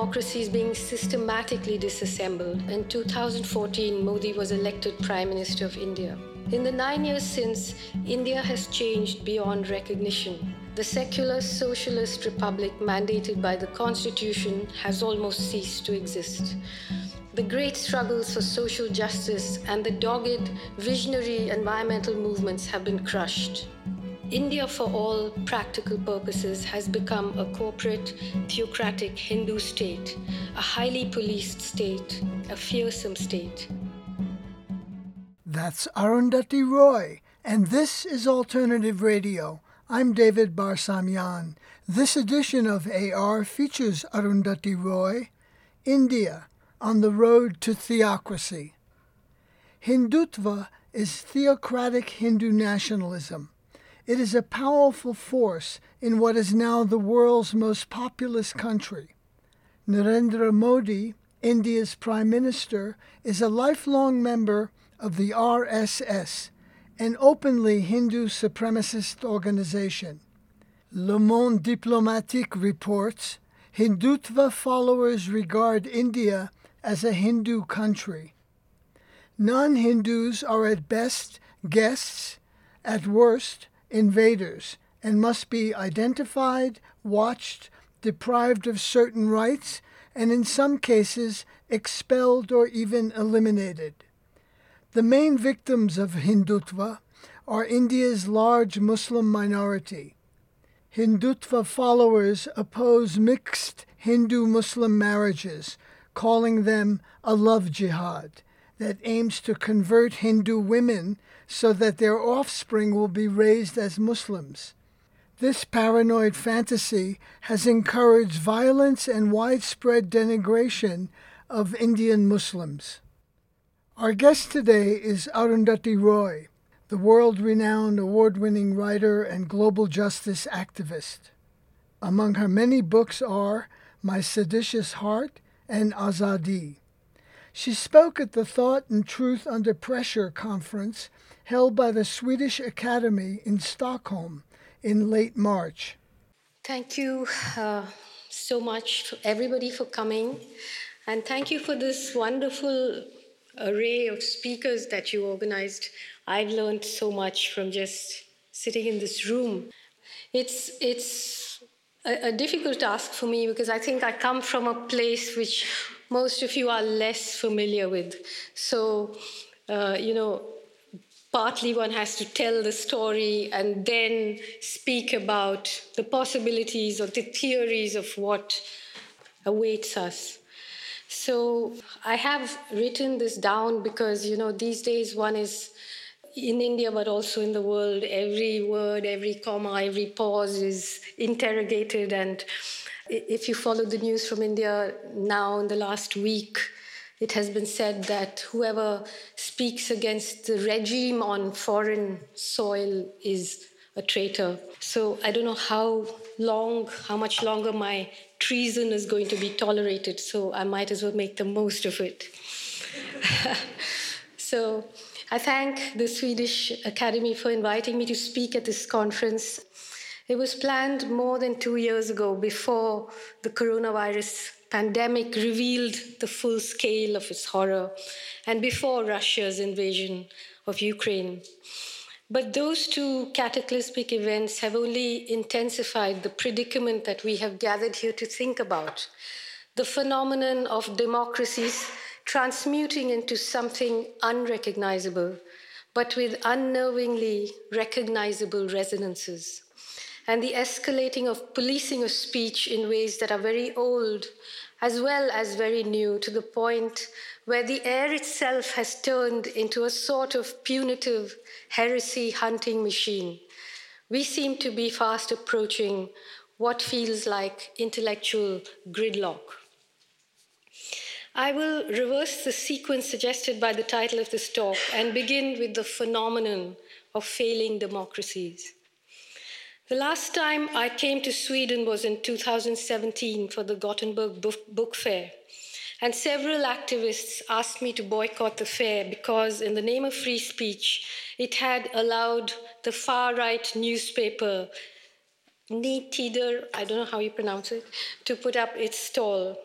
democracy is being systematically disassembled. In 2014, Modi was elected Prime Minister of India. In the nine years since, India has changed beyond recognition. The secular socialist republic mandated by the constitution has almost ceased to exist. The great struggles for social justice and the dogged, visionary environmental movements have been crushed. India, for all practical purposes, has become a corporate, theocratic Hindu state, a highly policed state, a fearsome state. That's Arundhati Roy, and this is Alternative Radio. I'm David Barsamian. This edition of AR features Arundhati Roy, India, on the road to theocracy. Hindutva is theocratic Hindu nationalism. It is a powerful force in what is now the world's most populous country. Narendra Modi, India's Prime Minister, is a lifelong member of the RSS, an openly Hindu supremacist organization. Le Monde Diplomatique reports Hindutva followers regard India as a Hindu country. Non Hindus are at best guests, at worst invaders and must be identified, watched, deprived of certain rights, and in some cases expelled or even eliminated. The main victims of Hindutva are India's large Muslim minority. Hindutva followers oppose mixed Hindu Muslim marriages, calling them a love jihad that aims to convert Hindu women so that their offspring will be raised as Muslims. This paranoid fantasy has encouraged violence and widespread denigration of Indian Muslims. Our guest today is Arundhati Roy, the world renowned award winning writer and global justice activist. Among her many books are My Seditious Heart and Azadi. She spoke at the Thought and Truth Under Pressure conference held by the Swedish Academy in Stockholm in late March. Thank you uh, so much, to everybody, for coming. And thank you for this wonderful array of speakers that you organized. I've learned so much from just sitting in this room. It's, it's a, a difficult task for me because I think I come from a place which most of you are less familiar with. So, uh, you know, partly one has to tell the story and then speak about the possibilities or the theories of what awaits us. So I have written this down because, you know, these days one is in India, but also in the world, every word, every comma, every pause is interrogated. And if you follow the news from India now in the last week, it has been said that whoever speaks against the regime on foreign soil is a traitor. So I don't know how long, how much longer my treason is going to be tolerated, so I might as well make the most of it. so I thank the Swedish Academy for inviting me to speak at this conference. It was planned more than two years ago before the coronavirus pandemic revealed the full scale of its horror and before Russia's invasion of Ukraine. But those two cataclysmic events have only intensified the predicament that we have gathered here to think about the phenomenon of democracies transmuting into something unrecognizable, but with unnervingly recognizable resonances and the escalating of policing of speech in ways that are very old as well as very new to the point where the air itself has turned into a sort of punitive heresy hunting machine. We seem to be fast approaching what feels like intellectual gridlock. I will reverse the sequence suggested by the title of this talk and begin with the phenomenon of failing democracies. The last time I came to Sweden was in 2017 for the Gothenburg Book Fair. And several activists asked me to boycott the fair because, in the name of free speech, it had allowed the far right newspaper, Nya Tider, I don't know how you pronounce it, to put up its stall.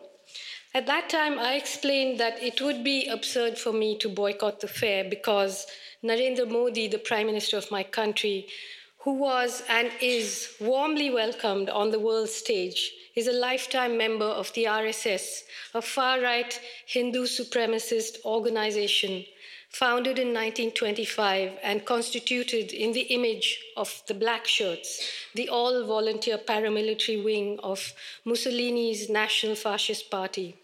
At that time, I explained that it would be absurd for me to boycott the fair because Narendra Modi, the Prime Minister of my country, who was and is warmly welcomed on the world stage, is a lifetime member of the RSS, a far right Hindu supremacist organization founded in 1925 and constituted in the image of the Black Shirts, the all volunteer paramilitary wing of Mussolini's National Fascist Party.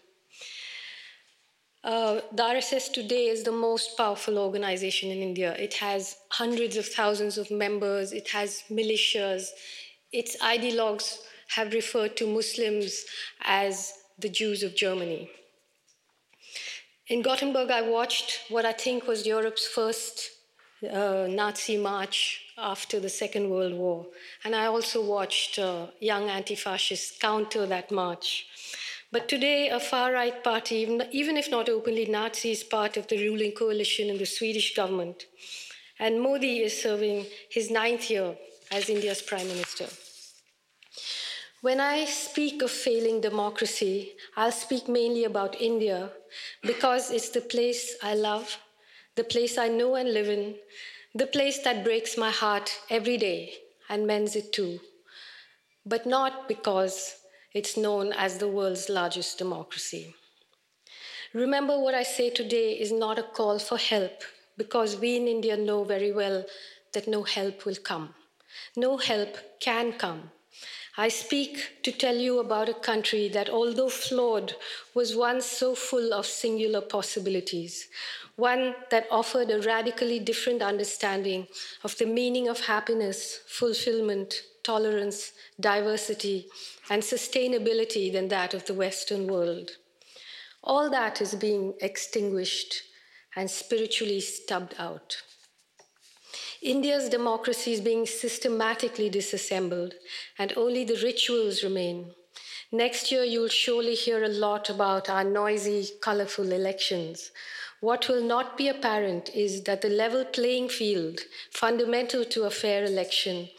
Uh, the RSS today is the most powerful organization in India. It has hundreds of thousands of members, it has militias. Its ideologues have referred to Muslims as the Jews of Germany. In Gothenburg, I watched what I think was Europe's first uh, Nazi march after the Second World War. And I also watched uh, young anti fascists counter that march. But today, a far right party, even, even if not openly Nazi, is part of the ruling coalition in the Swedish government. And Modi is serving his ninth year as India's prime minister. When I speak of failing democracy, I'll speak mainly about India because it's the place I love, the place I know and live in, the place that breaks my heart every day and mends it too. But not because it's known as the world's largest democracy. Remember, what I say today is not a call for help because we in India know very well that no help will come. No help can come I speak to tell you about a country that, although flawed, was once so full of singular possibilities, one that offered a radically different understanding of the meaning of happiness, fulfillment, tolerance, diversity, and sustainability than that of the Western world. All that is being extinguished and spiritually stubbed out. India's democracy is being systematically disassembled, and only the rituals remain. Next year, you'll surely hear a lot about our noisy, colorful elections. What will not be apparent is that the level playing field, fundamental to a fair election,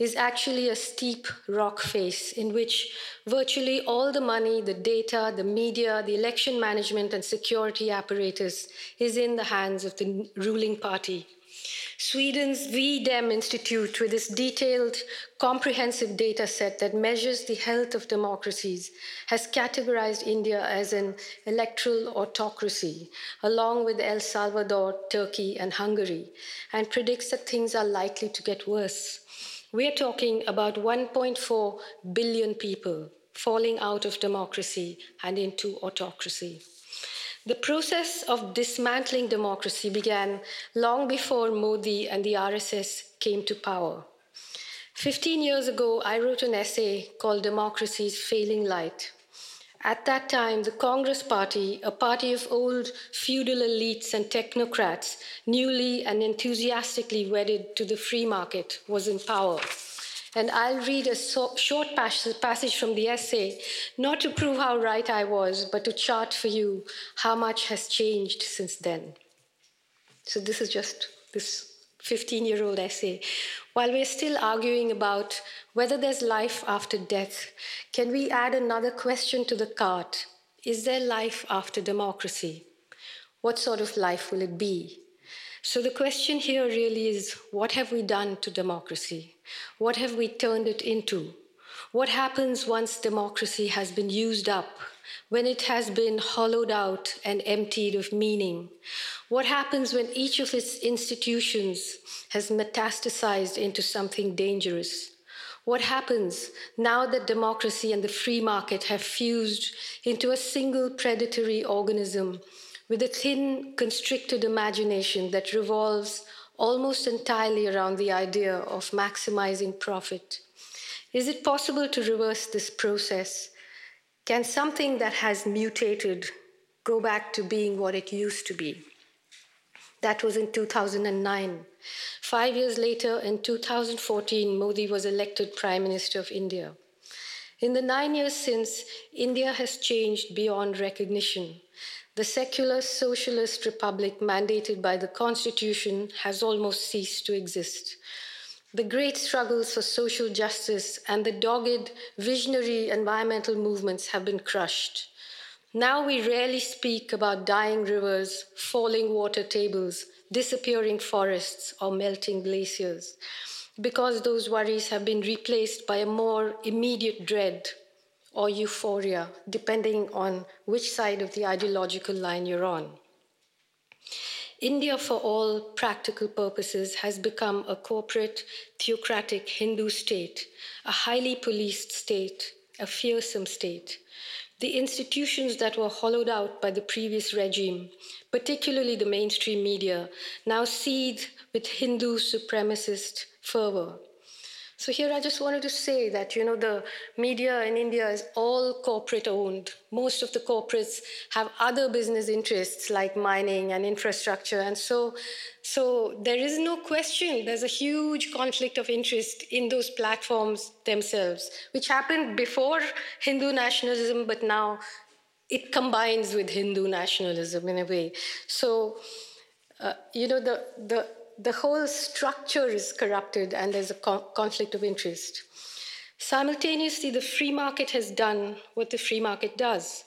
is actually a steep rock face in which virtually all the money, the data, the media, the election management, and security apparatus is in the hands of the ruling party. Sweden's V-Dem Institute, with its detailed, comprehensive data set that measures the health of democracies, has categorized India as an electoral autocracy, along with El Salvador, Turkey, and Hungary, and predicts that things are likely to get worse. We're talking about 1.4 billion people falling out of democracy and into autocracy. The process of dismantling democracy began long before Modi and the RSS came to power. 15 years ago, I wrote an essay called Democracy's Failing Light. At that time, the Congress Party, a party of old feudal elites and technocrats, newly and enthusiastically wedded to the free market, was in power. And I'll read a so short passage from the essay, not to prove how right I was, but to chart for you how much has changed since then. So, this is just this 15 year old essay. While we're still arguing about whether there's life after death, can we add another question to the cart? Is there life after democracy? What sort of life will it be? So the question here really is what have we done to democracy? What have we turned it into? What happens once democracy has been used up, when it has been hollowed out and emptied of meaning? What happens when each of its institutions has metastasized into something dangerous? What happens now that democracy and the free market have fused into a single predatory organism with a thin, constricted imagination that revolves almost entirely around the idea of maximizing profit. Is it possible to reverse this process? Can something that has mutated go back to being what it used to be? That was in 2009. Five years later, in 2014, Modi was elected Prime Minister of India. In the nine years since, India has changed beyond recognition. The secular socialist republic mandated by the Constitution has almost ceased to exist. The great struggles for social justice and the dogged, visionary environmental movements have been crushed. Now we rarely speak about dying rivers, falling water tables, disappearing forests, or melting glaciers, because those worries have been replaced by a more immediate dread or euphoria, depending on which side of the ideological line you're on. India, for all practical purposes, has become a corporate, theocratic Hindu state, a highly policed state, a fearsome state. The institutions that were hollowed out by the previous regime, particularly the mainstream media, now seethe with Hindu supremacist fervor. So here I just wanted to say that, you know, the media in India is all corporate owned. Most of the corporates have other business interests like mining and infrastructure. And so, so there is no question, there's a huge conflict of interest in those platforms themselves, which happened before Hindu nationalism, but now it combines with Hindu nationalism in a way. So, uh, you know, the, the the whole structure is corrupted and there's a co- conflict of interest. Simultaneously, the free market has done what the free market does.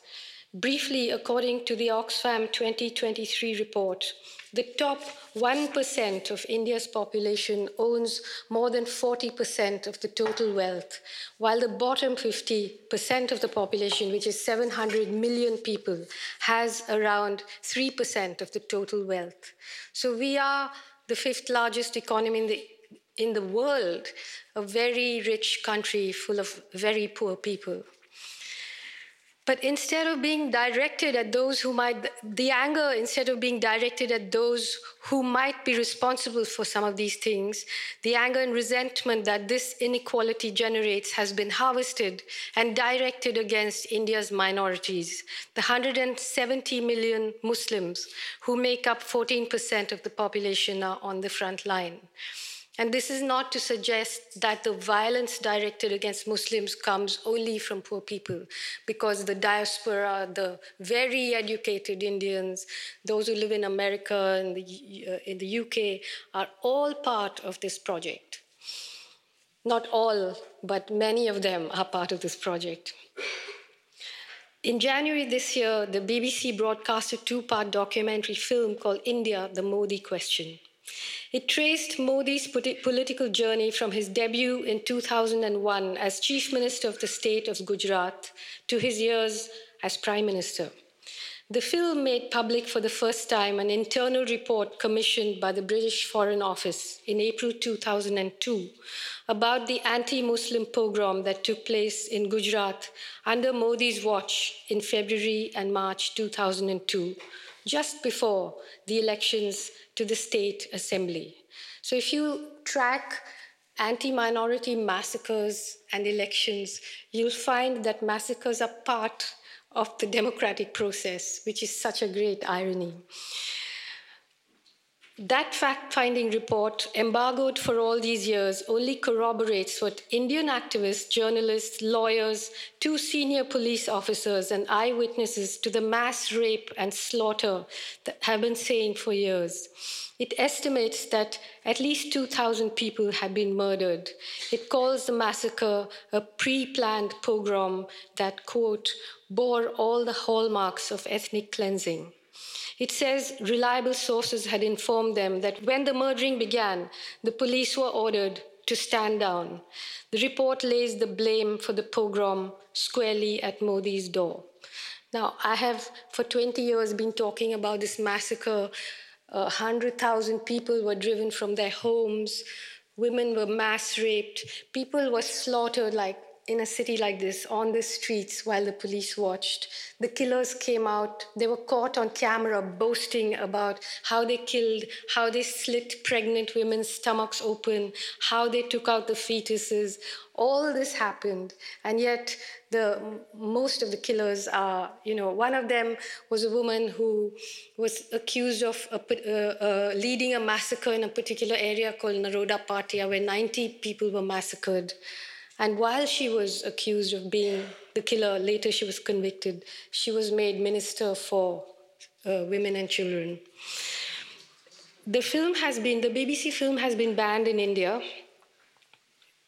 Briefly, according to the Oxfam 2023 report, the top 1% of India's population owns more than 40% of the total wealth, while the bottom 50% of the population, which is 700 million people, has around 3% of the total wealth. So we are the fifth largest economy in the, in the world, a very rich country full of very poor people. But instead of being directed at those who might, the anger, instead of being directed at those who might be responsible for some of these things, the anger and resentment that this inequality generates has been harvested and directed against India's minorities, the 170 million Muslims who make up 14% of the population are on the front line. And this is not to suggest that the violence directed against Muslims comes only from poor people, because the diaspora, the very educated Indians, those who live in America and the, uh, in the UK, are all part of this project. Not all, but many of them are part of this project. In January this year, the BBC broadcast a two part documentary film called India, the Modi Question. It traced Modi's political journey from his debut in 2001 as Chief Minister of the state of Gujarat to his years as Prime Minister. The film made public for the first time an internal report commissioned by the British Foreign Office in April 2002 about the anti Muslim pogrom that took place in Gujarat under Modi's watch in February and March 2002, just before the elections to the state assembly. So if you track anti minority massacres and elections, you'll find that massacres are part of the democratic process, which is such a great irony. That fact finding report, embargoed for all these years, only corroborates what Indian activists, journalists, lawyers, two senior police officers, and eyewitnesses to the mass rape and slaughter have been saying for years. It estimates that at least 2,000 people have been murdered. It calls the massacre a pre planned pogrom that, quote, bore all the hallmarks of ethnic cleansing. It says reliable sources had informed them that when the murdering began, the police were ordered to stand down. The report lays the blame for the pogrom squarely at Modi's door. Now, I have for 20 years been talking about this massacre. Uh, 100,000 people were driven from their homes, women were mass raped, people were slaughtered like in a city like this on the streets while the police watched. The killers came out. They were caught on camera boasting about how they killed, how they slit pregnant women's stomachs open, how they took out the fetuses. All this happened. And yet, the most of the killers are, you know, one of them was a woman who was accused of a, uh, uh, leading a massacre in a particular area called Naroda Patiya, where 90 people were massacred. And while she was accused of being the killer, later she was convicted, she was made minister for uh, women and children. The film has been, the BBC film has been banned in India.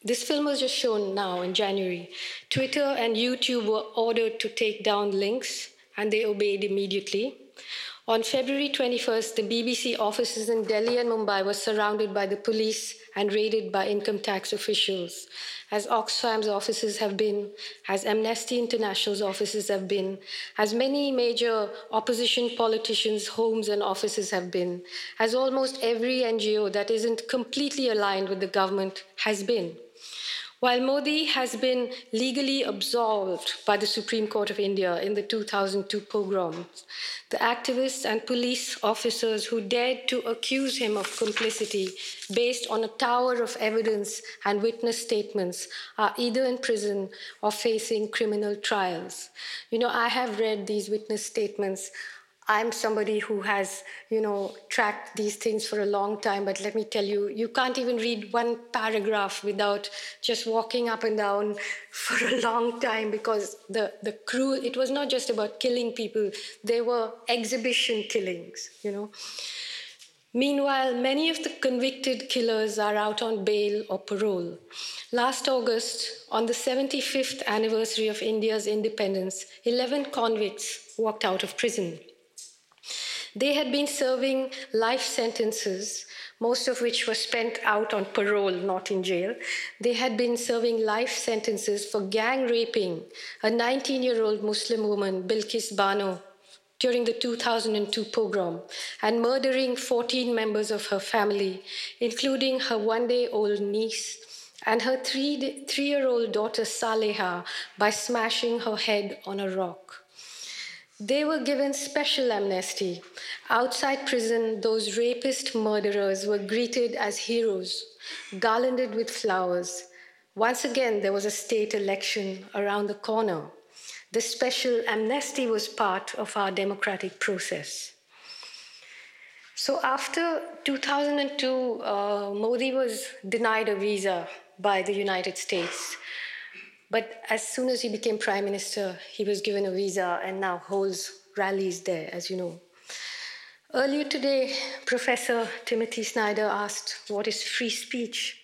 This film was just shown now in January. Twitter and YouTube were ordered to take down links and they obeyed immediately. On February 21st, the BBC offices in Delhi and Mumbai were surrounded by the police and raided by income tax officials, as Oxfam's offices have been, as Amnesty International's offices have been, as many major opposition politicians' homes and offices have been, as almost every NGO that isn't completely aligned with the government has been. While Modi has been legally absolved by the Supreme Court of India in the 2002 pogroms, the activists and police officers who dared to accuse him of complicity based on a tower of evidence and witness statements are either in prison or facing criminal trials. You know, I have read these witness statements. I'm somebody who has, you know, tracked these things for a long time, but let me tell you, you can't even read one paragraph without just walking up and down for a long time because the, the crew, it was not just about killing people, they were exhibition killings, you know. Meanwhile, many of the convicted killers are out on bail or parole. Last August, on the 75th anniversary of India's independence, 11 convicts walked out of prison. They had been serving life sentences, most of which were spent out on parole, not in jail. They had been serving life sentences for gang raping a 19 year old Muslim woman, Bilkis Bano, during the 2002 pogrom and murdering 14 members of her family, including her one day old niece and her three, year old daughter Saleha by smashing her head on a rock. They were given special amnesty. Outside prison, those rapist murderers were greeted as heroes, garlanded with flowers. Once again, there was a state election around the corner. The special amnesty was part of our democratic process. So after 2002, uh, Modi was denied a visa by the United States. But as soon as he became prime minister, he was given a visa and now holds rallies there, as you know. Earlier today, Professor Timothy Snyder asked, What is free speech?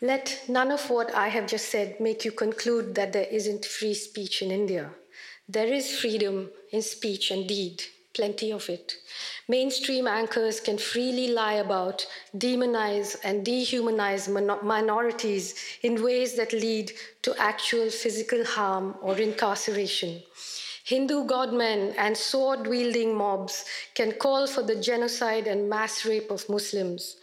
Let none of what I have just said make you conclude that there isn't free speech in India. There is freedom in speech and deed, plenty of it. Mainstream anchors can freely lie about, demonize, and dehumanize minorities in ways that lead to actual physical harm or incarceration. Hindu godmen and sword wielding mobs can call for the genocide and mass rape of Muslims.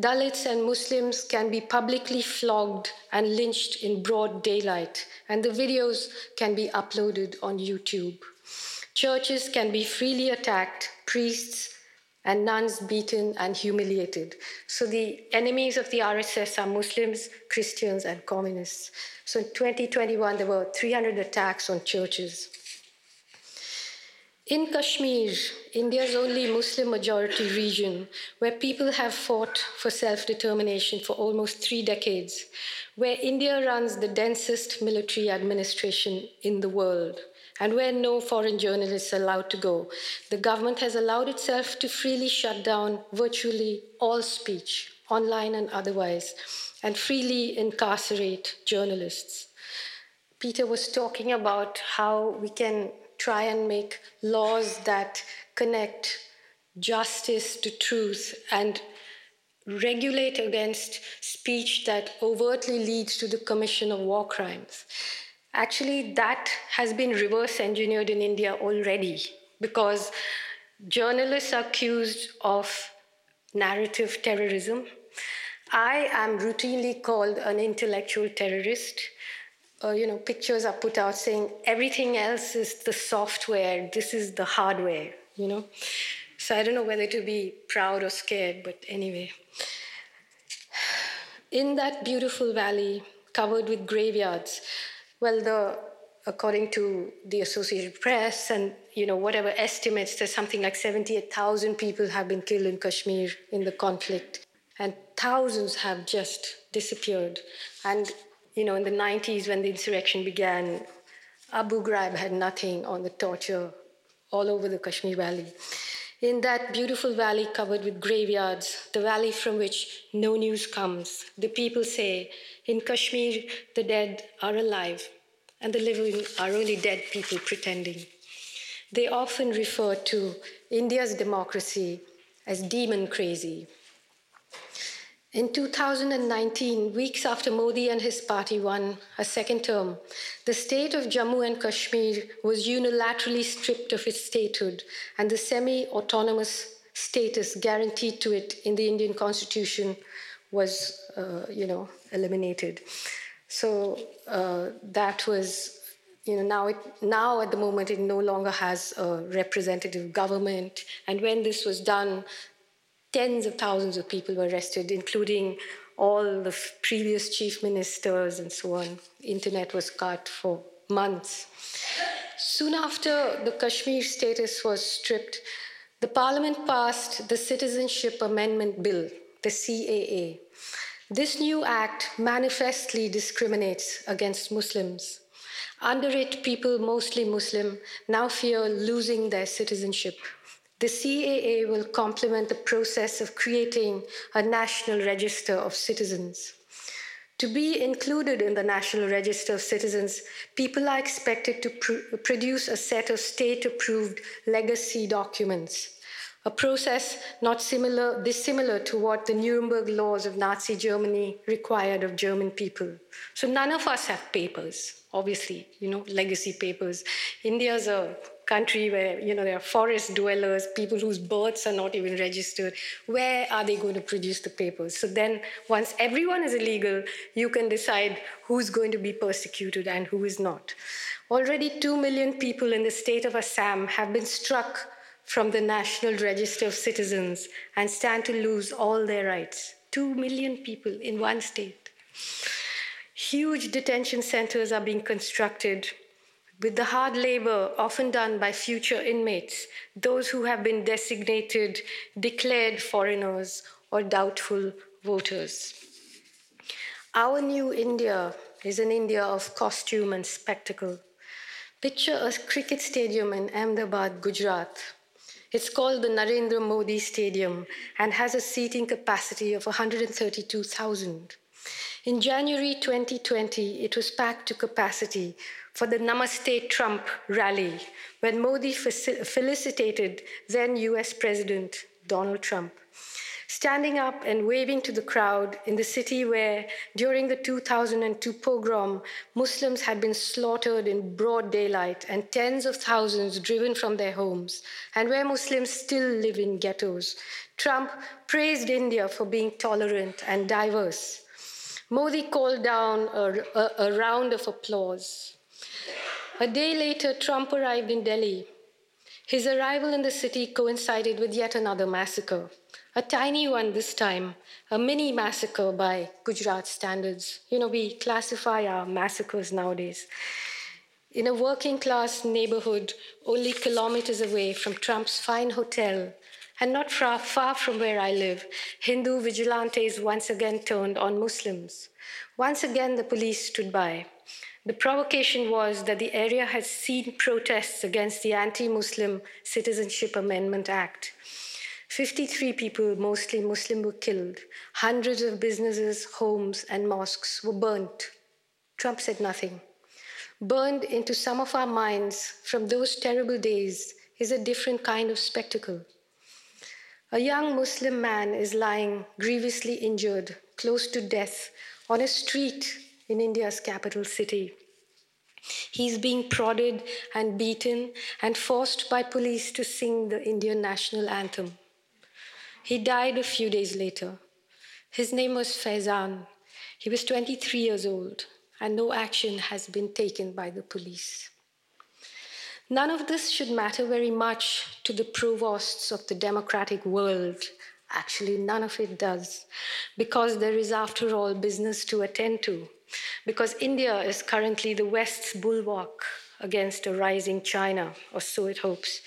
Dalits and Muslims can be publicly flogged and lynched in broad daylight, and the videos can be uploaded on YouTube. Churches can be freely attacked, priests and nuns beaten and humiliated. So the enemies of the RSS are Muslims, Christians, and communists. So in 2021, there were 300 attacks on churches. In Kashmir, India's only Muslim majority region, where people have fought for self determination for almost three decades, where India runs the densest military administration in the world, and where no foreign journalists are allowed to go, the government has allowed itself to freely shut down virtually all speech, online and otherwise, and freely incarcerate journalists. Peter was talking about how we can try and make laws that connect justice to truth and regulate against speech that overtly leads to the commission of war crimes. Actually, that has been reverse engineered in India already because journalists are accused of narrative terrorism. I am routinely called an intellectual terrorist uh, you know, pictures are put out saying everything else is the software, this is the hardware, you know. So I don't know whether to be proud or scared, but anyway. In that beautiful valley covered with graveyards, well, the according to the Associated Press and you know whatever estimates, there's something like 78,000 people have been killed in Kashmir in the conflict, and thousands have just disappeared. And you know, in the 90s when the insurrection began, Abu Ghraib had nothing on the torture all over the Kashmir Valley. In that beautiful valley covered with graveyards, the valley from which no news comes, the people say, in Kashmir, the dead are alive, and the living are only dead people pretending. they often refer to India's democracy as demon crazy. In 2019, weeks after Modi and his party won a second term, the state of Jammu and Kashmir was unilaterally stripped of its statehood and the semi autonomous status guaranteed to it in the Indian constitution was, uh, you know, eliminated. So uh, that was, you know, now it now at the moment it no longer has a representative government. And when this was done, tens of thousands of people were arrested, including all the previous chief ministers and so on. Internet was cut for months. Soon after the Kashmir status was stripped, the parliament passed the Citizenship Amendment Bill, the CAA. This new act manifestly discriminates against Muslims. Under it, people, mostly Muslim, now fear losing their citizenship. The CAA will complement the process of creating a national register of citizens. To be included in the National Register of Citizens, people are expected to pr- produce a set of state approved legacy documents a process not similar, dissimilar to what the Nuremberg laws of Nazi Germany required of German people. So none of us have papers, obviously, you know, legacy papers. India's a country where, you know, there are forest dwellers, people whose births are not even registered. Where are they going to produce the papers? So then, once everyone is illegal, you can decide who's going to be persecuted and who is not. Already, two million people in the state of Assam have been struck from the National Register of Citizens and stand to lose all their rights. Two million people in one state. Huge detention centers are being constructed with the hard labor often done by future inmates, those who have been designated declared foreigners or doubtful voters. Our new India is an India of costume and spectacle. Picture a cricket stadium in Ahmedabad, Gujarat, it's called the Narendra Modi Stadium and has a seating capacity of 132,000. In January 2020, it was packed to capacity for the Namaste Trump rally when Modi felicitated then US President Donald Trump standing up and waving to the crowd in the city where, during the 2002 pogrom, Muslims had been slaughtered in broad daylight and tens of thousands driven from their homes, and where Muslims still live in ghettos. Trump praised India for being tolerant and diverse. Modi called down a, a, a round of applause. A day later, Trump arrived in Delhi. His arrival in the city coincided with yet another massacre a tiny one this time, a mini massacre by Gujarat standards. You know, we classify our massacres nowadays. In a working class neighborhood, only kilometers away from Trump's fine hotel, and not far, far from where I live, Hindu vigilantes once again turned on Muslims. Once again, the police stood by. The provocation was that the area had seen protests against the anti Muslim Citizenship Amendment Act. 53 people, mostly Muslim, were killed. Hundreds of businesses, homes, and mosques were burnt. Trump said nothing. Burned into some of our minds from those terrible days is a different kind of spectacle. A young Muslim man is lying grievously injured, close to death, on a street in India's capital city. He's being prodded and beaten and forced by police to sing the Indian national anthem. He died a few days later. His name was Faizan. He was 23 years old, and no action has been taken by the police. None of this should matter very much to the provosts of the democratic world. Actually, none of it does, because there is, after all, business to attend to. Because India is currently the West's bulwark against a rising China, or so it hopes.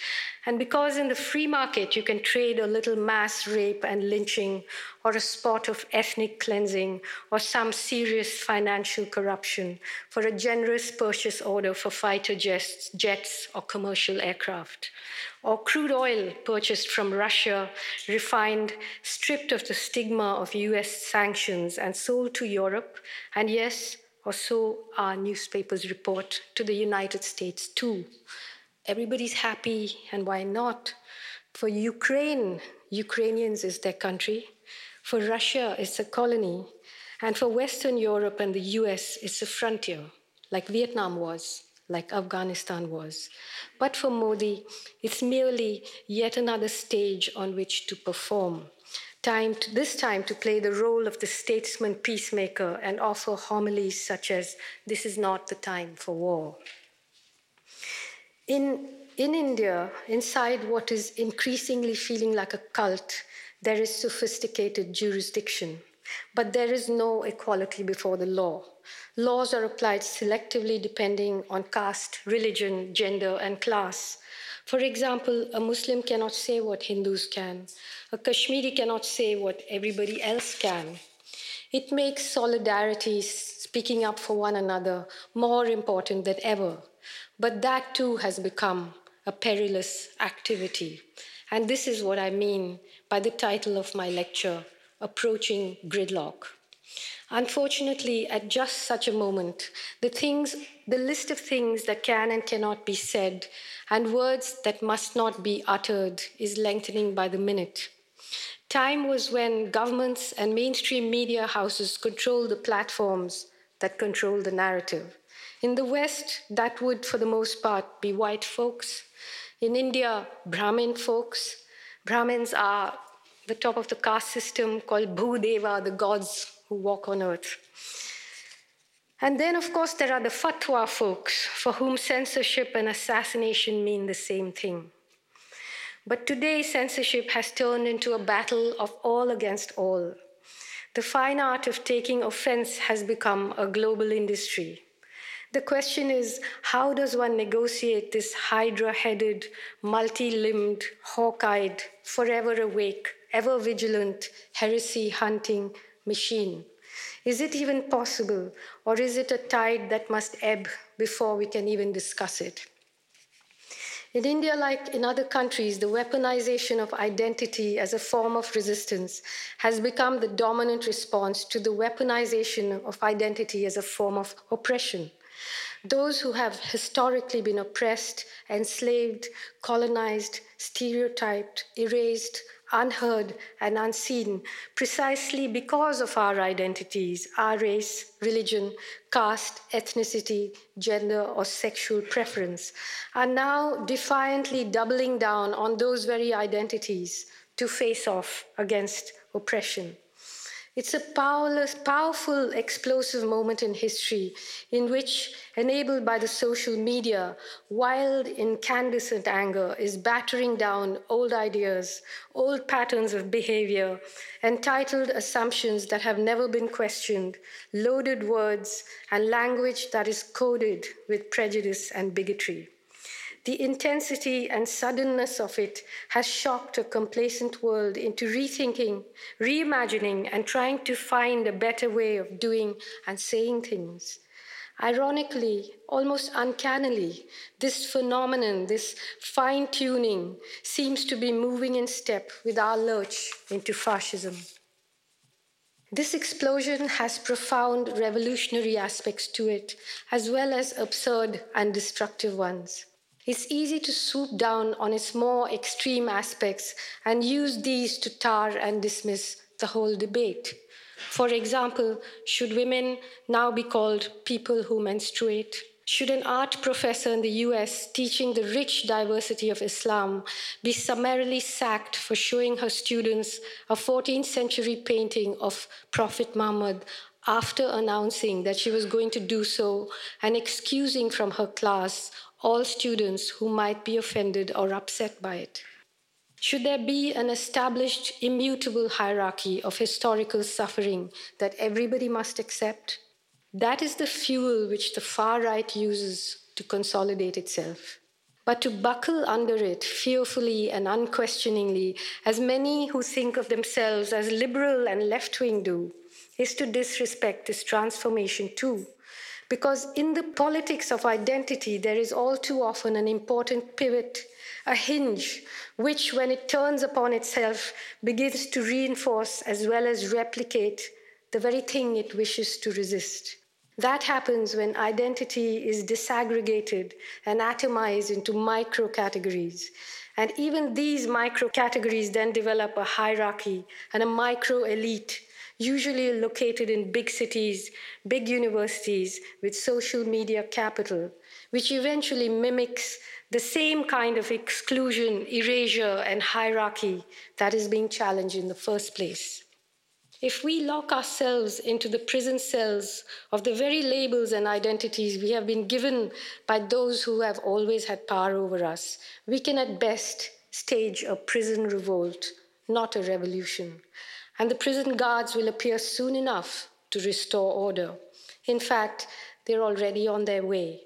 And because in the free market you can trade a little mass rape and lynching, or a spot of ethnic cleansing, or some serious financial corruption for a generous purchase order for fighter jets, jets or commercial aircraft, or crude oil purchased from Russia, refined, stripped of the stigma of US sanctions, and sold to Europe, and yes, or so our newspapers report, to the United States too. everybody's happy, and why not? For Ukraine, Ukrainians is their country. For Russia, it's a colony. And for Western Europe and the US, it's a frontier, like Vietnam was, like Afghanistan was. But for Modi, it's merely yet another stage on which to perform. Time to, this time to play the role of the statesman peacemaker and offer homilies such as, This is not the time for war. In, in India, inside what is increasingly feeling like a cult, there is sophisticated jurisdiction, but there is no equality before the law. Laws are applied selectively depending on caste, religion, gender, and class. For example, a Muslim cannot say what Hindus can. A Kashmiri cannot say what everybody else can. It makes solidarity, speaking up for one another, more important than ever. But that too has become a perilous activity. And this is what I mean by the title of my lecture, Approaching Gridlock. Unfortunately, at just such a moment, the things, the list of things that can and cannot be said, and words that must not be uttered, is lengthening by the minute. Time was when governments and mainstream media houses controlled the platforms that control the narrative. In the West, that would, for the most part, be white folks. In India, Brahmin folks. Brahmins are the top of the caste system called Bhudeva, the gods who walk on earth. And then, of course, there are the fatwa folks for whom censorship and assassination mean the same thing. But today, censorship has turned into a battle of all against all. The fine art of taking offense has become a global industry. The question is how does one negotiate this hydra headed, multi limbed, hawk eyed, forever awake, ever vigilant, heresy hunting machine? Is it even possible, or is it a tide that must ebb before we can even discuss it? In India, like in other countries, the weaponization of identity as a form of resistance has become the dominant response to the weaponization of identity as a form of oppression. Those who have historically been oppressed, enslaved, colonized, stereotyped, erased, unheard, and unseen precisely because of our identities, our race, religion, caste, ethnicity, gender, or sexual preference, are now defiantly doubling down on those very identities to face off against oppression. It's a powerless, powerful, explosive moment in history in which, enabled by the social media, wild, incandescent anger is battering down old ideas, old patterns of behavior, entitled assumptions that have never been questioned, loaded words, and language that is coded with prejudice and bigotry. The intensity and suddenness of it has shocked a complacent world into rethinking, reimagining, and trying to find a better way of doing and saying things. Ironically, almost uncannily, this phenomenon, this fine tuning, seems to be moving in step with our lurch into fascism. This explosion has profound revolutionary aspects to it, as well as absurd and destructive ones. It's easy to swoop down on its more extreme aspects and use these to tar and dismiss the whole debate. For example, should women now be called people who menstruate? Should an art professor in the US teaching the rich diversity of Islam be summarily sacked for showing her students a 14th century painting of Prophet Muhammad after announcing that she was going to do so and excusing from her class all students who might be offended or upset by it? Should there be an established, immutable hierarchy of historical suffering that everybody must accept? That is the fuel which the far right uses to consolidate itself. But to buckle under it fearfully and unquestioningly, as many who think of themselves as liberal and left wing do, is to disrespect this transformation too. Because in the politics of identity, there is all too often an important pivot, a hinge, which, when it turns upon itself, begins to reinforce as well as replicate the very thing it wishes to resist. That happens when identity is disaggregated and atomized into micro categories. And even these micro categories then develop a hierarchy and a micro elite, usually located in big cities, big universities with social media capital, which eventually mimics the same kind of exclusion, erasure, and hierarchy that is being challenged in the first place. If we lock ourselves into the prison cells of the very labels and identities we have been given by those who have always had power over us, we can at best stage a prison revolt, not a revolution. And the prison guards will appear soon enough to restore order. In fact, they're already on their way.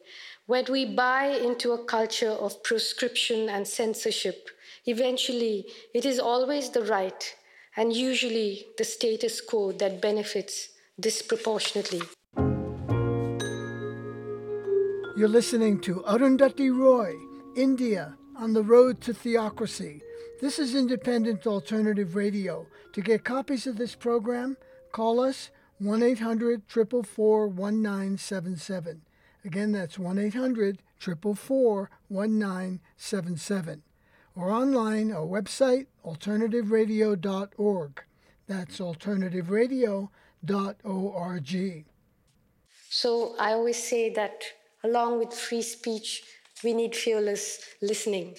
When we buy into a culture of proscription and censorship, eventually it is always the right and usually the status quo that benefits disproportionately. You're listening to Arundhati Roy, India, on the road to theocracy. This is independent alternative radio. To get copies of this program, call us 1 800 444 1977. Again, that's 1 800 444 1977 or online our website alternativeradio.org. That's alternativeradio.org. So I always say that along with free speech, we need fearless listening.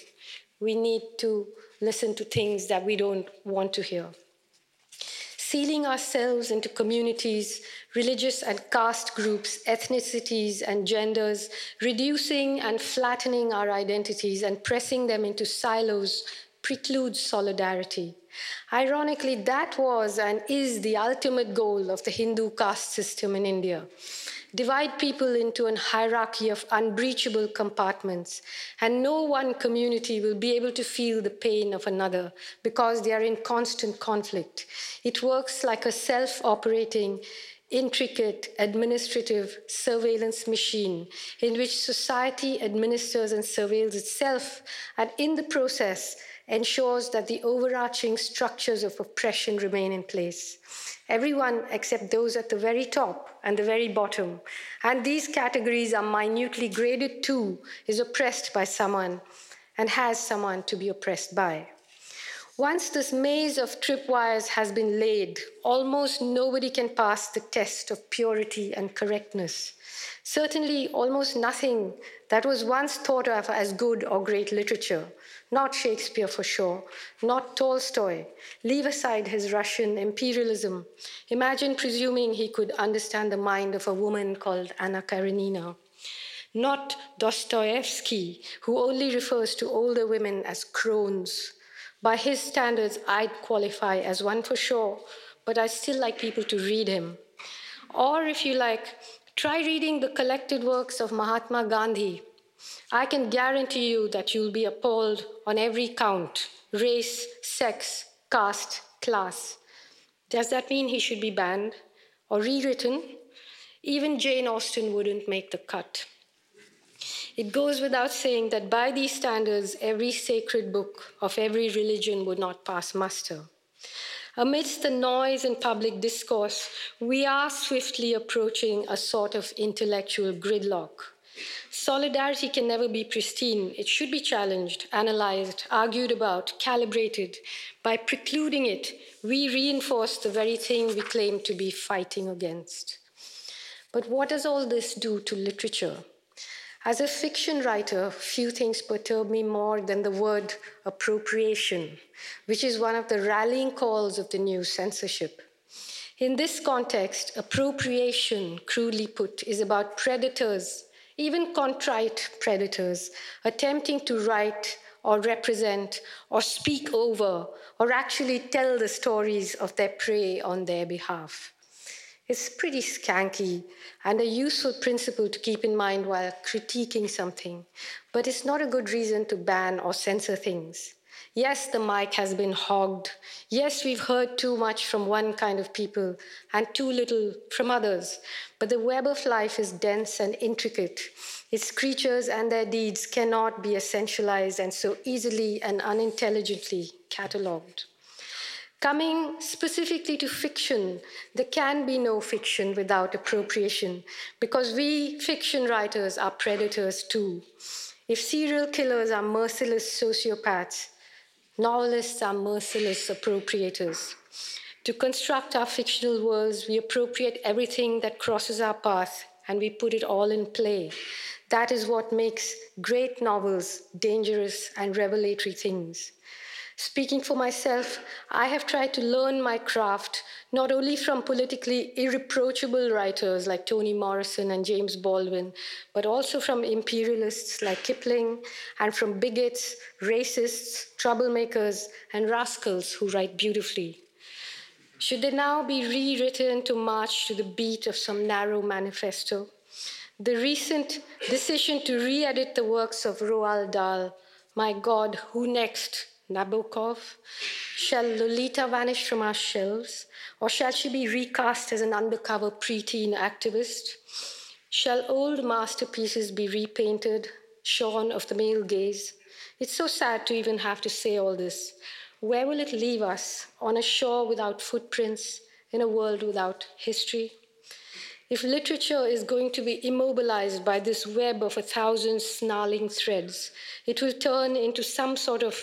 We need to listen to things that we don't want to hear sealing ourselves into communities, religious and caste groups, ethnicities and genders, reducing and flattening our identities and pressing them into silos precludes solidarity. Ironically, that was and is the ultimate goal of the Hindu caste system in India divide people into a hierarchy of unbreachable compartments, and no one community will be able to feel the pain of another because they are in constant conflict. It works like a self operating, intricate administrative surveillance machine in which society administers and surveils itself, and in the process, ensures that the overarching structures of oppression remain in place. Everyone except those at the very top and the very bottom. And these categories are minutely graded too, is oppressed by someone and has someone to be oppressed by. Once this maze of tripwires has been laid, almost nobody can pass the test of purity and correctness. Certainly, almost nothing that was once thought of as good or great literature not Shakespeare for sure, not Tolstoy. Leave aside his Russian imperialism. Imagine presuming he could understand the mind of a woman called Anna Karenina. Not Dostoevsky, who only refers to older women as crones. By his standards, I'd qualify as one for sure, but I still like people to read him. Or if you like, try reading the collected works of Mahatma Gandhi, I can guarantee you that you'll be appalled on every count race, sex, caste, class. Does that mean he should be banned or rewritten? Even Jane Austen wouldn't make the cut. It goes without saying that by these standards, every sacred book of every religion would not pass muster. Amidst the noise and public discourse, we are swiftly approaching a sort of intellectual gridlock. Solidarity can never be pristine. It should be challenged, analyzed, argued about, calibrated. By precluding it, we reinforce the very thing we claim to be fighting against. But what does all this do to literature? As a fiction writer, few things perturb me more than the word appropriation, which is one of the rallying calls of the new censorship. In this context, appropriation, crudely put, is about predators even contrite predators attempting to write or represent or speak over or actually tell the stories of their prey on their behalf. It's pretty skanky and a useful principle to keep in mind while critiquing something, but it's not a good reason to ban or censor things. Yes, the mic has been hogged. Yes, we've heard too much from one kind of people and too little from others. But the web of life is dense and intricate. Its creatures and their deeds cannot be essentialized and so easily and unintelligently catalogued. Coming specifically to fiction, there can be no fiction without appropriation because we fiction writers are predators too. If serial killers are merciless sociopaths, novelists are merciless appropriators. To construct our fictional worlds, we appropriate everything that crosses our path and we put it all in play. That is what makes great novels dangerous and revelatory things. Speaking for myself, I have tried to learn my craft not only from politically irreproachable writers like Toni Morrison and James Baldwin, but also from imperialists like Kipling and from bigots, racists, troublemakers, and rascals who write beautifully. Should they now be rewritten to march to the beat of some narrow manifesto? The recent decision to re edit the works of Roald Dahl, My God, Who Next? Nabokov? Shall Lolita vanish from our shelves? Or shall she be recast as an undercover preteen activist? Shall old masterpieces be repainted, shorn of the male gaze? It's so sad to even have to say all this. Where will it leave us? On a shore without footprints, in a world without history? If literature is going to be immobilized by this web of a thousand snarling threads, it will turn into some sort of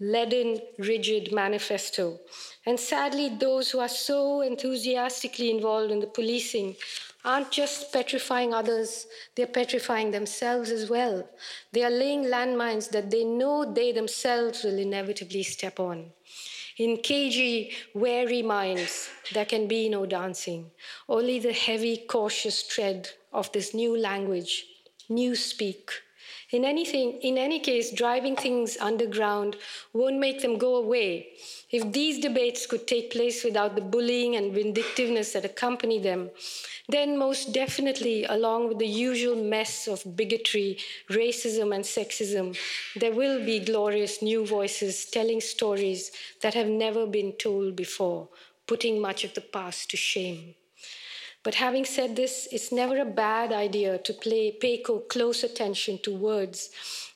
leaden, rigid manifesto. And sadly, those who are so enthusiastically involved in the policing aren't just petrifying others, they're petrifying themselves as well. They are laying landmines that they know they themselves will inevitably step on. In cagey, wary minds, there can be no dancing, only the heavy, cautious tread of this new language, new speak, in anything, in any case, driving things underground won't make them go away. If these debates could take place without the bullying and vindictiveness that accompany them, then most definitely, along with the usual mess of bigotry, racism, and sexism, there will be glorious new voices telling stories that have never been told before, putting much of the past to shame. But having said this, it's never a bad idea to play, pay close attention to words,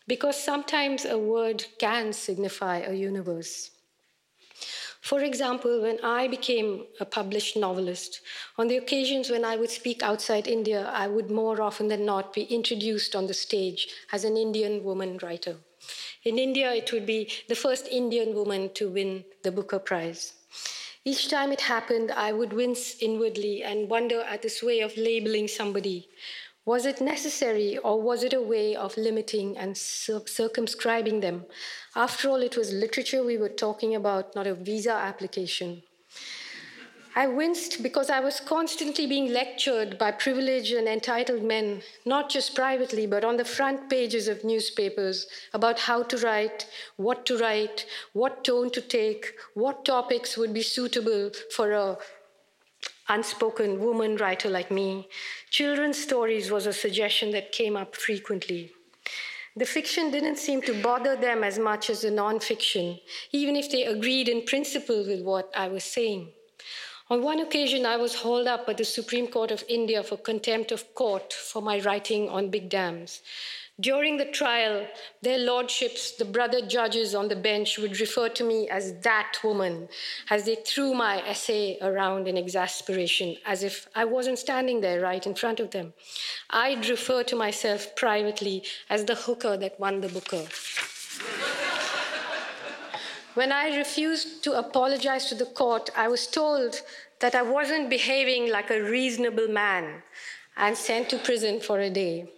because sometimes a word can signify a universe. For example, when I became a published novelist, on the occasions when I would speak outside India, I would more often than not be introduced on the stage as an Indian woman writer. In India, it would be the first Indian woman to win the Booker Prize. Each time it happened, I would wince inwardly and wonder at this way of labeling somebody. Was it necessary, or was it a way of limiting and circumscribing them? After all, it was literature we were talking about, not a visa application. I winced because I was constantly being lectured by privileged and entitled men, not just privately, but on the front pages of newspapers about how to write, what to write, what tone to take, what topics would be suitable for a unspoken woman writer like me. Children's stories was a suggestion that came up frequently. The fiction didn't seem to bother them as much as the nonfiction, even if they agreed in principle with what I was saying. On one occasion, I was hauled up at the Supreme Court of India for contempt of court for my writing on big dams. During the trial, their lordships, the brother judges on the bench, would refer to me as that woman as they threw my essay around in exasperation, as if I wasn't standing there right in front of them. I'd refer to myself privately as the hooker that won the Booker. When I refused to apologize to the court, I was told that I wasn't behaving like a reasonable man and sent to prison for a day.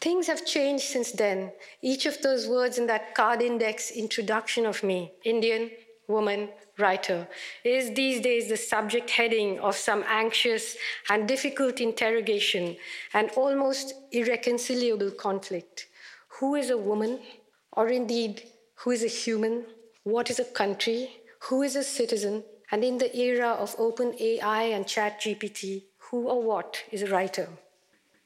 Things have changed since then. Each of those words in that card index introduction of me, Indian, woman, writer, is these days the subject heading of some anxious and difficult interrogation and almost irreconcilable conflict. Who is a woman? Or indeed, who is a human? What is a country, who is a citizen, and in the era of OpenAI and ChatGPT, who or what is a writer.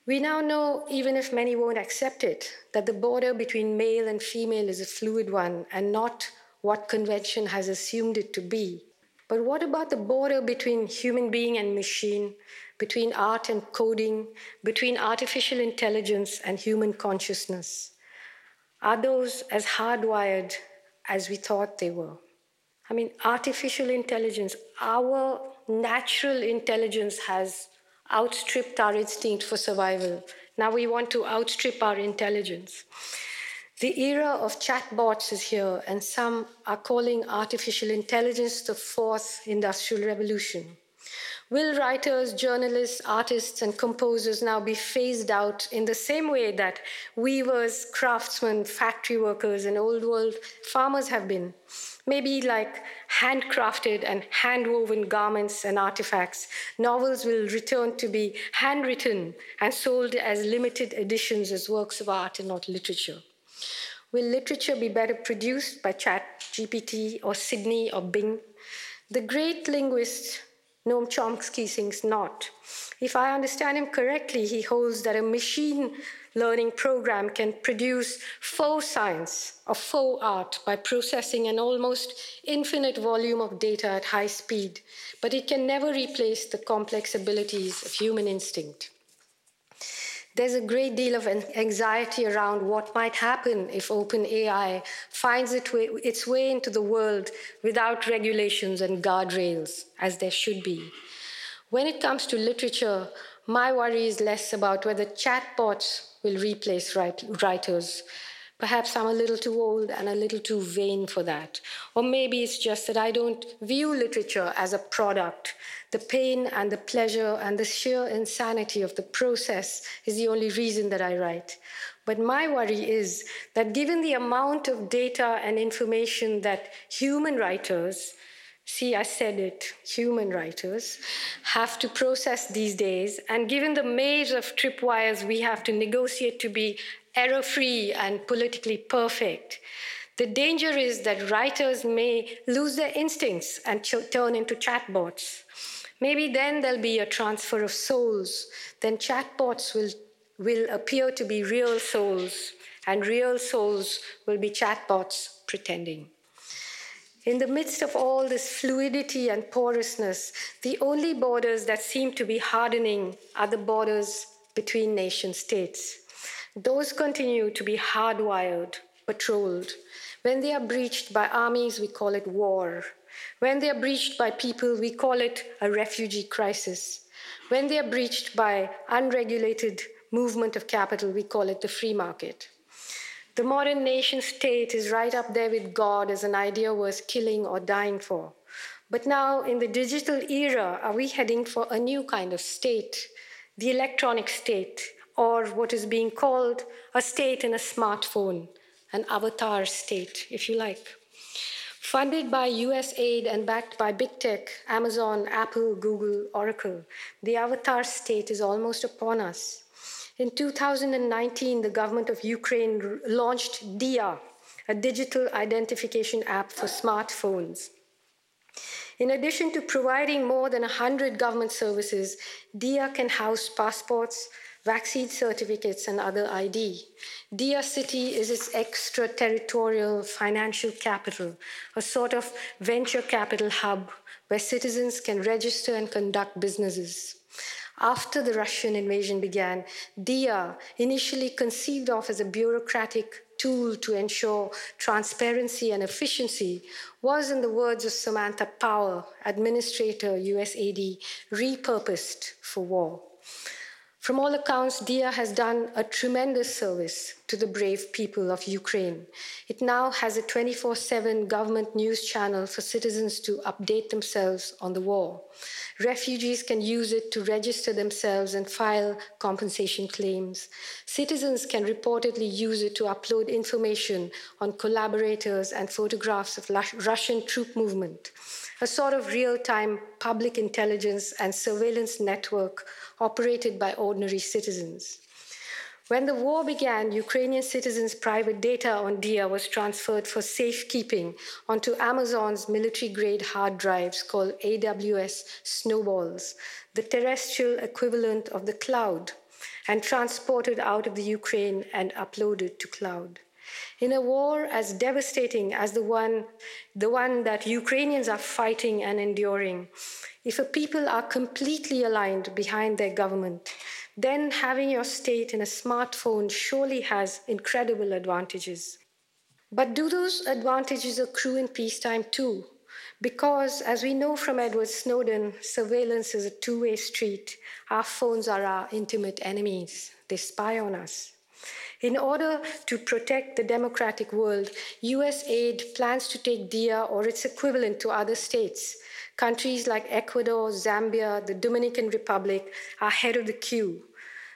We now know, even if many won't accept it, that the border between male and female is a fluid one and not what convention has assumed it to be. But what about the border between human being and machine, between art and coding, between artificial intelligence and human consciousness? Are those as hardwired as we thought they were. I mean, artificial intelligence, our natural intelligence has outstripped our instinct for survival. Now we want to outstrip our intelligence. The era of chatbots is here, and some are calling artificial intelligence the fourth industrial revolution. Will writers, journalists, artists, and composers now be phased out in the same way that weavers, craftsmen, factory workers, and old world farmers have been? Maybe like handcrafted and handwoven garments and artifacts, novels will return to be handwritten and sold as limited editions as works of art and not literature. Will literature be better produced by ChatGPT or Sydney or Bing? The great linguist Noam Chomsky thinks not. If I understand him correctly, he holds that a machine learning program can produce faux science or faux art by processing an almost infinite volume of data at high speed, but it can never replace the complex abilities of human instinct. There's a great deal of anxiety around what might happen if OpenAI finds its way into the world without regulations and guardrails, as there should be. When it comes to literature, my worry is less about whether chatbots will replace writers. Perhaps I'm a little too old and a little too vain for that. Or maybe it's just that I don't view literature as a product the pain and the pleasure and the sheer insanity of the process is the only reason that I write. But my worry is that given the amount of data and information that human writers, see, I said it, human writers, have to process these days, and given the maze of tripwires we have to negotiate to be error free and politically perfect, the danger is that writers may lose their instincts and ch- turn into chatbots. Maybe then there'll be a transfer of souls. Then chatbots will, will appear to be real souls, and real souls will be chatbots pretending. In the midst of all this fluidity and porousness, the only borders that seem to be hardening are the borders between nation states. Those continue to be hardwired, patrolled. When they are breached by armies, we call it war. When they are breached by people, we call it a refugee crisis. When they are breached by unregulated movement of capital, we call it the free market. The modern nation state is right up there with God as an idea worth killing or dying for. But now, in the digital era, are we heading for a new kind of state, the electronic state, or what is being called a state in a smartphone, an avatar state, if you like? Funded by USAID and backed by big tech, Amazon, Apple, Google, Oracle, the avatar state is almost upon us. In 2019, the government of Ukraine launched Diia, a digital identification app for smartphones. In addition to providing more than 100 government services, Diia can house passports, vaccine certificates, and other ID. Diia City is its extraterritorial financial capital, a sort of venture capital hub where citizens can register and conduct businesses. After the Russian invasion began, Diia, initially conceived of as a bureaucratic tool to ensure transparency and efficiency, was, in the words of Samantha Power, administrator USAID, repurposed for war. From all accounts, Diia has done a tremendous service to the brave people of Ukraine. It now has a 24 7 government news channel for citizens to update themselves on the war. Refugees can use it to register themselves and file compensation claims. Citizens can reportedly use it to upload information on collaborators and photographs of Russian troop movement a sort of real time public intelligence and surveillance network operated by ordinary citizens. When the war began, Ukrainian citizens' private data on Diia was transferred for safekeeping onto Amazon's military grade hard drives called AWS Snowballs, the terrestrial equivalent of the cloud, and transported out of the Ukraine and uploaded to cloud. In a war as devastating as the one, the one that Ukrainians are fighting and enduring, if a people are completely aligned behind their government, then having your state in a smartphone surely has incredible advantages. But do those advantages accrue in peacetime too? Because, as we know from Edward Snowden, surveillance is a two way street. Our phones are our intimate enemies, they spy on us. In order to protect the democratic world, USAID plans to take Diia or its equivalent to other states. Countries like Ecuador, Zambia, the Dominican Republic are ahead of the queue.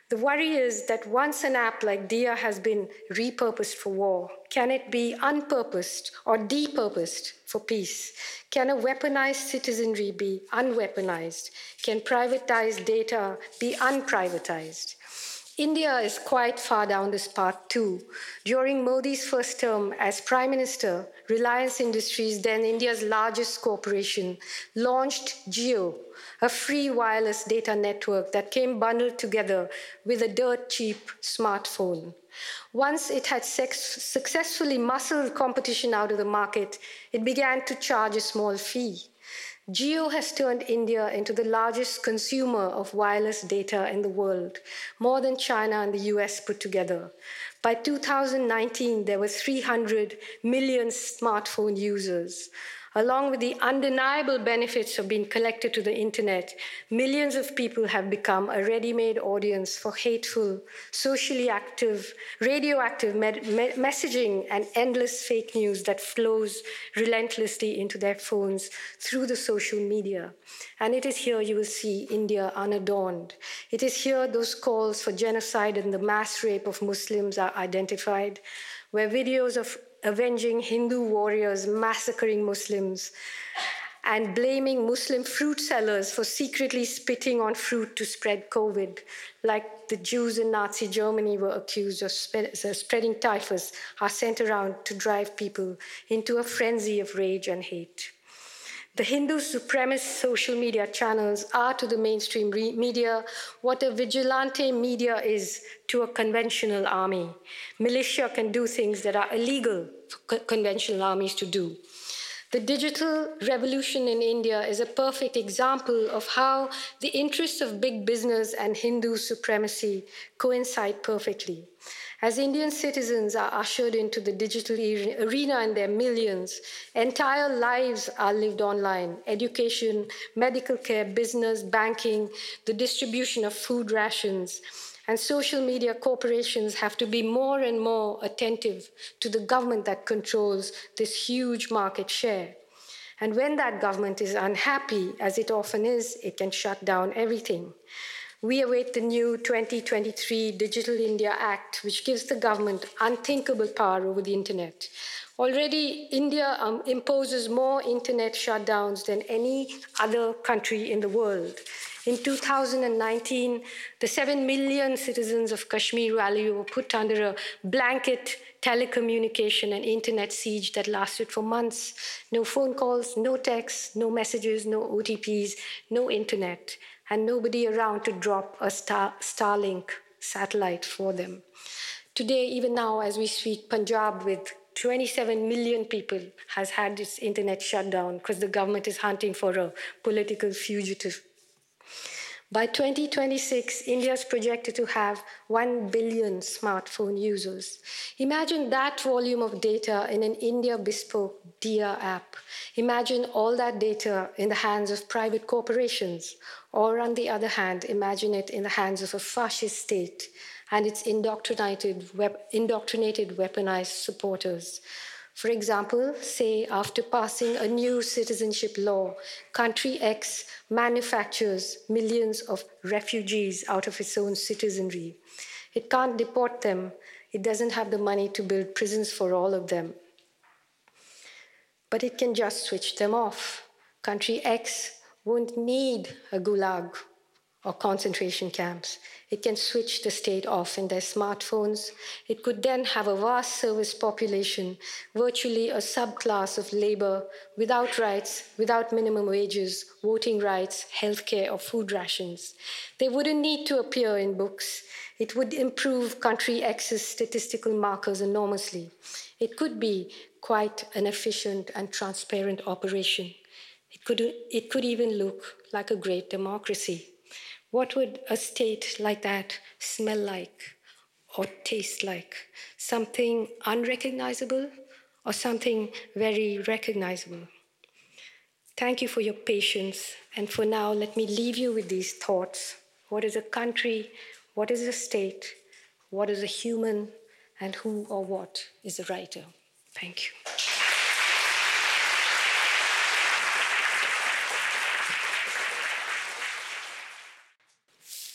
The worry is that once an app like Diia has been repurposed for war, can it be unpurposed or depurposed for peace? Can a weaponized citizenry be unweaponized? Can privatized data be unprivatized? India is quite far down this path too. During Modi's first term as Prime Minister, Reliance Industries, then India's largest corporation, launched Jio, a free wireless data network that came bundled together with a dirt cheap smartphone. Once it had successfully muscled competition out of the market, it began to charge a small fee. Jio has turned India into the largest consumer of wireless data in the world, more than China and the US put together. By 2019, there were 300 million smartphone users. Along with the undeniable benefits of being connected to the internet, millions of people have become a ready made audience for hateful, socially active, radioactive me- me- messaging and endless fake news that flows relentlessly into their phones through the social media. And it is here you will see India unadorned. It is here those calls for genocide and the mass rape of Muslims are identified, where videos of avenging Hindu warriors massacring Muslims, and blaming Muslim fruit sellers for secretly spitting on fruit to spread COVID, like the Jews in Nazi Germany were accused of uh, spreading typhus, are sent around to drive people into a frenzy of rage and hate. The Hindu supremacist social media channels are to the mainstream media what a vigilante media is to a conventional army. Militia can do things that are illegal for conventional armies to do. The digital revolution in India is a perfect example of how the interests of big business and Hindu supremacy coincide perfectly. As Indian citizens are ushered into the digital arena in their millions, entire lives are lived online education, medical care, business, banking, the distribution of food rations. And social media corporations have to be more and more attentive to the government that controls this huge market share. And when that government is unhappy, as it often is, it can shut down everything. We await the new 2023 Digital India Act, which gives the government unthinkable power over the internet. Already, India um, imposes more internet shutdowns than any other country in the world. In 2019, the 7 million citizens of Kashmir Valley were put under a blanket telecommunication and internet siege that lasted for months. No phone calls, no texts, no messages, no OTPs, no internet and nobody around to drop a Star- Starlink satellite for them. Today, even now, as we speak, Punjab, with 27 million people, has had its internet shut down because the government is hunting for a political fugitive by 2026, India is projected to have 1 billion smartphone users. Imagine that volume of data in an India bespoke Diia app. Imagine all that data in the hands of private corporations, or on the other hand, imagine it in the hands of a fascist state and its indoctrinated, indoctrinated weaponized supporters. For example, say after passing a new citizenship law, country X manufactures millions of refugees out of its own citizenry. It can't deport them, it doesn't have the money to build prisons for all of them. But it can just switch them off. Country X won't need a gulag or concentration camps. It can switch the state off in their smartphones. It could then have a vast service population, virtually a subclass of labor, without rights, without minimum wages, voting rights, healthcare, or food rations. They wouldn't need to appear in books. It would improve country X's statistical markers enormously. It could be quite an efficient and transparent operation. It could, it could even look like a great democracy. What would a state like that smell like or taste like? Something unrecognizable or something very recognizable? Thank you for your patience. And for now, let me leave you with these thoughts. What is a country? What is a state? What is a human? And who or what is a writer? Thank you.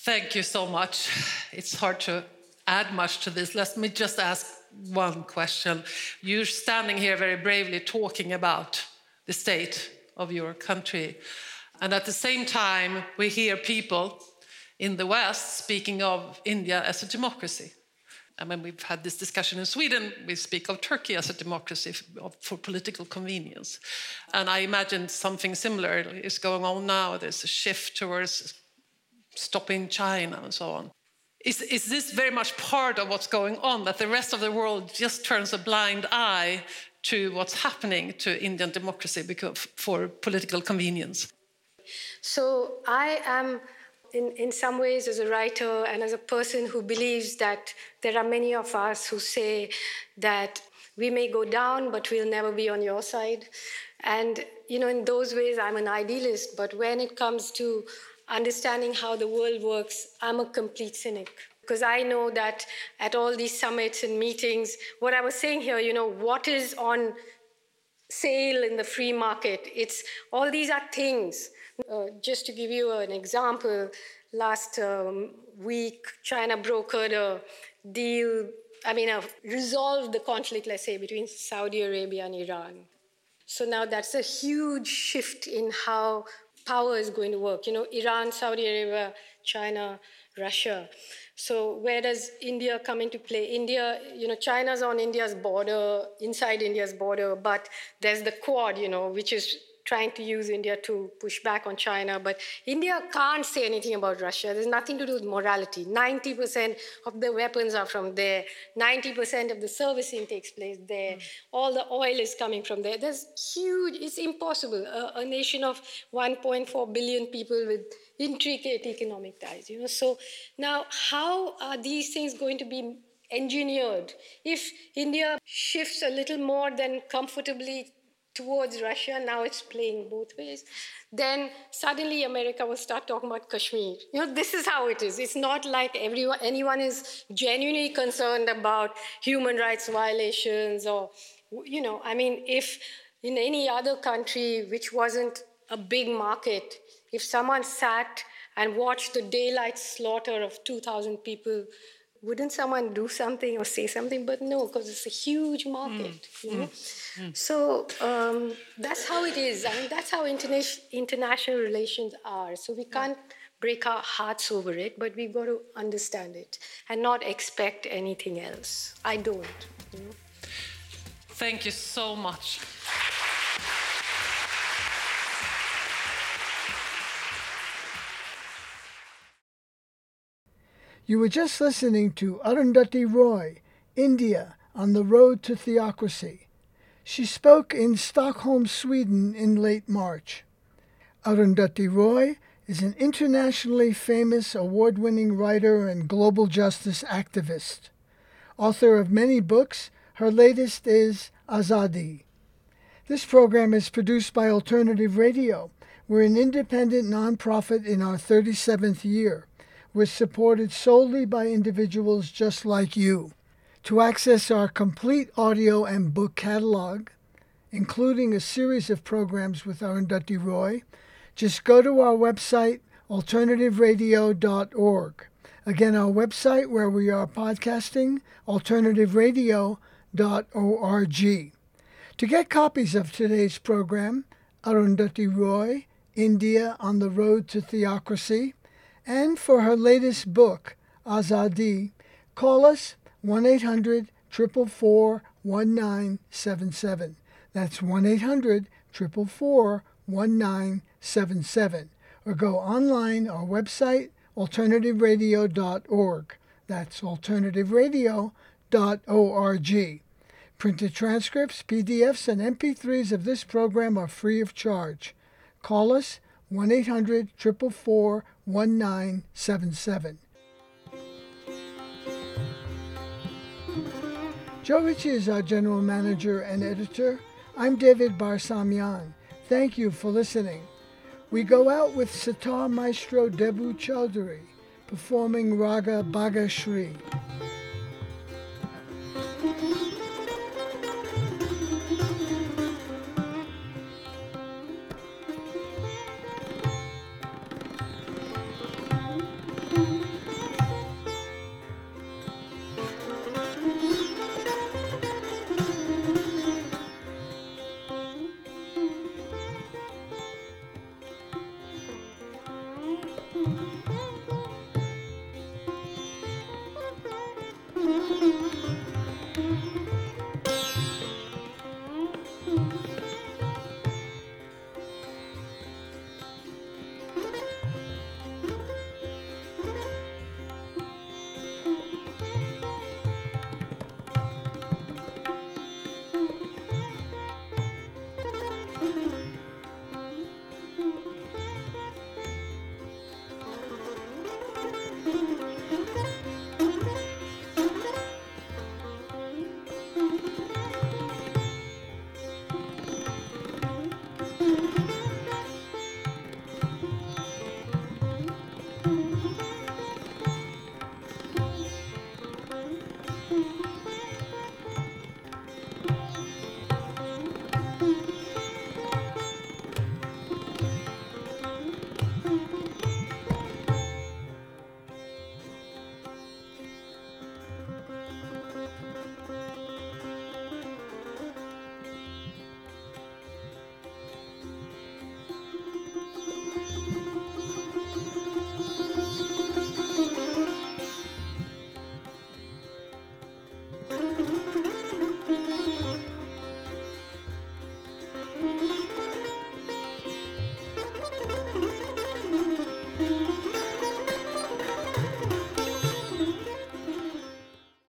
Thank you so much. It's hard to add much to this. Let me just ask one question. You're standing here very bravely talking about the state of your country. And at the same time, we hear people in the West speaking of India as a democracy. I mean, we've had this discussion in Sweden, we speak of Turkey as a democracy for political convenience. And I imagine something similar is going on now. There's a shift towards stopping China and so on. Is, is this very much part of what's going on, that the rest of the world just turns a blind eye to what's happening to Indian democracy because, for political convenience? So I am, in, in some ways, as a writer and as a person who believes that there are many of us who say that we may go down, but we'll never be on your side. And, you know, in those ways, I'm an idealist. But when it comes to understanding how the world works, I'm a complete cynic. Because I know that at all these summits and meetings, what I was saying here, you know, what is on sale in the free market? It's all these are things. Uh, just to give you an example, last um, week, China brokered a deal, I mean, uh, resolved the conflict, let's say, between Saudi Arabia and Iran. So now that's a huge shift in how power is going to work. You know, Iran, Saudi Arabia, China, Russia. So where does India come into play? India, you know, China's on India's border, inside India's border, but there's the Quad, you know, which is trying to use India to push back on China. But India can't say anything about Russia. There's nothing to do with morality. 90% of the weapons are from there. 90% of the servicing takes place there. Mm. All the oil is coming from there. There's huge, it's impossible. A, a nation of 1.4 billion people with intricate economic ties, you know. So now how are these things going to be engineered? If India shifts a little more than comfortably towards Russia, now it's playing both ways, then suddenly America will start talking about Kashmir. You know, this is how it is. It's not like everyone, anyone is genuinely concerned about human rights violations or, you know, I mean, if in any other country which wasn't a big market, if someone sat and watched the daylight slaughter of 2,000 people wouldn't someone do something or say something? But no, because it's a huge market. Mm. You know? Mm. mm. So um, that's how it is. I mean, that's how interna- international relations are. So we can't break our hearts over it, but we've got to understand it and not expect anything else. I don't. You know? Thank you so much. You were just listening to Arundhati Roy, India on the Road to Theocracy. She spoke in Stockholm, Sweden in late March. Arundhati Roy is an internationally famous award winning writer and global justice activist. Author of many books, her latest is Azadi. This program is produced by Alternative Radio. We're an independent nonprofit in our 37th year was supported solely by individuals just like you. To access our complete audio and book catalog, including a series of programs with Arundhati Roy, just go to our website, alternativeradio.org. Again, our website where we are podcasting, alternativeradio.org. To get copies of today's program, Arundhati Roy, India on the Road to Theocracy, and for her latest book, Azadi, call us 1 800 444 1977. That's 1 800 444 1977. Or go online, our website, alternativeradio.org. That's alternativeradio.org. Printed transcripts, PDFs, and MP3s of this program are free of charge. Call us 1 800 444 1977. Joe is our general manager and editor. I'm David Barsamian. Thank you for listening. We go out with sitar maestro Debu Chaudhuri performing Raga Bageshri.